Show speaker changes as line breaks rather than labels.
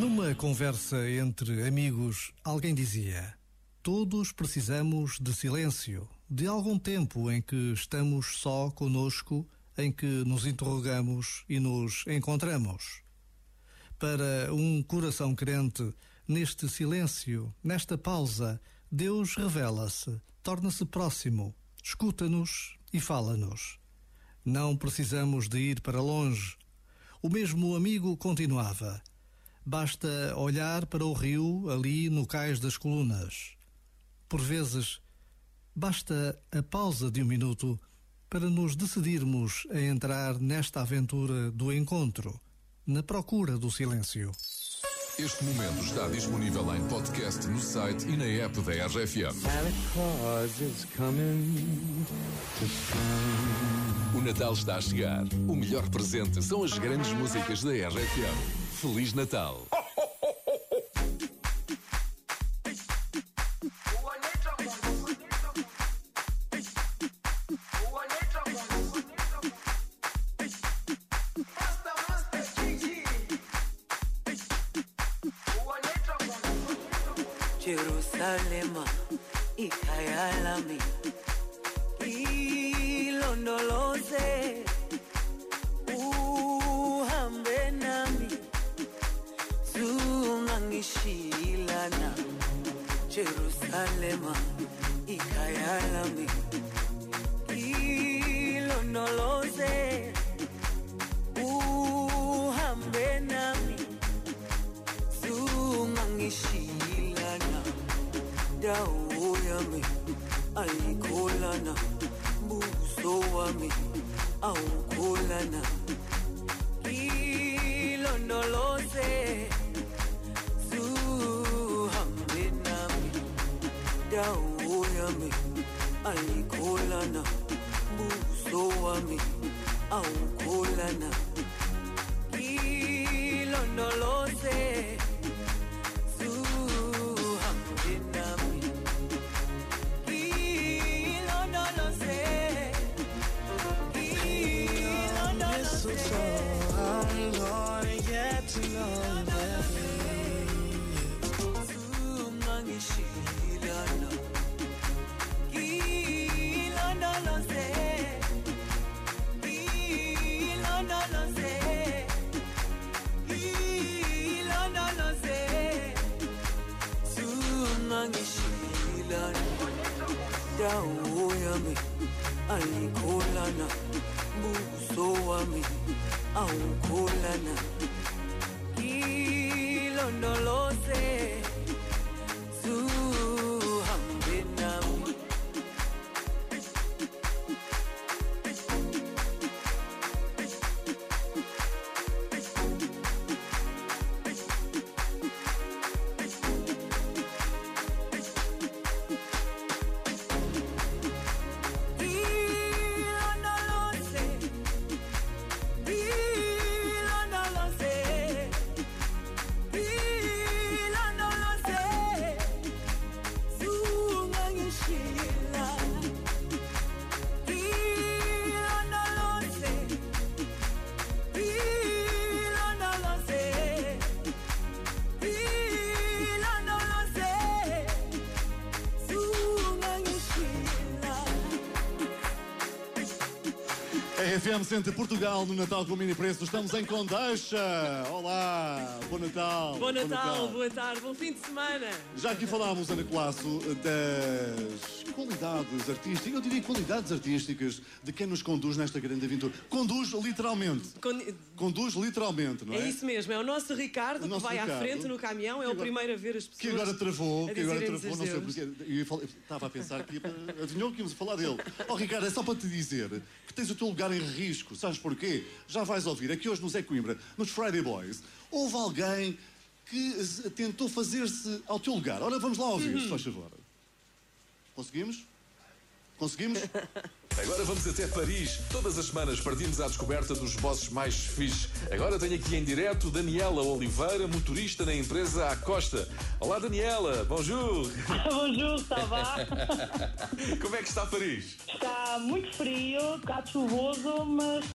Numa conversa entre amigos, alguém dizia: Todos precisamos de silêncio, de algum tempo em que estamos só conosco, em que nos interrogamos e nos encontramos. Para um coração crente, neste silêncio, nesta pausa, Deus revela-se, torna-se próximo, escuta-nos e fala-nos. Não precisamos de ir para longe. O mesmo amigo continuava. Basta olhar para o rio ali no cais das colunas. Por vezes, basta a pausa de um minuto para nos decidirmos a entrar nesta aventura do encontro, na procura do silêncio.
Este momento está disponível em podcast no site e na app da RFM. O Natal está a chegar. O melhor presente são as grandes músicas da RFM. Feliz Natal!
Jerusalema ikhaya lami ilondoloze Jerusalema ikhaya lami ilondoloze uhambe nami. Zungangishilana dawo yami ayikholana buso wami awukholana ayikholana buso wami awukholana ilondoloze zuhambe nami. Ilondoloze ilondoloze
I'm gonna get to know
zungangishilana dawo yami ayikholana buso wami awukholana. Ilondoloze
RFM Centro Portugal no Natal com o Mini Preço. Estamos em Condeixa. Olá, bom Natal.
Bom Natal, boa tarde, bom fim de semana.
Já aqui falámos, Ana Colasso, das qualidades artísticas, eu diria qualidades artísticas de quem nos conduz nesta grande aventura. Conduz literalmente.
Con-
Conduz literalmente, não é?
É isso mesmo, é o nosso Ricardo
O nosso
que vai
Ricardo.
à frente no caminhão, é o
agora-
primeiro a ver as pessoas.
Que agora travou, que agora travou, não sei porquê. Eu estava a pensar que adivinhou que íamos falar dele. Ó Ricardo, é só para te dizer que tens o teu lugar em risco. Sabes porquê? Já vais ouvir. Aqui hoje no Zé Coimbra, nos Friday Boys, houve alguém que tentou fazer-se ao teu lugar. Ora, vamos lá ouvir, se faz favor. Conseguimos? Conseguimos?
Agora vamos até Paris. Todas as semanas partimos à descoberta dos bosses mais fixes. Agora tenho aqui em direto Daniela Oliveira, motorista na empresa Acosta. Olá Daniela, bonjour.
Bonjour, ça va?
Como é que está Paris?
Está muito frio, bocado chuvoso, mas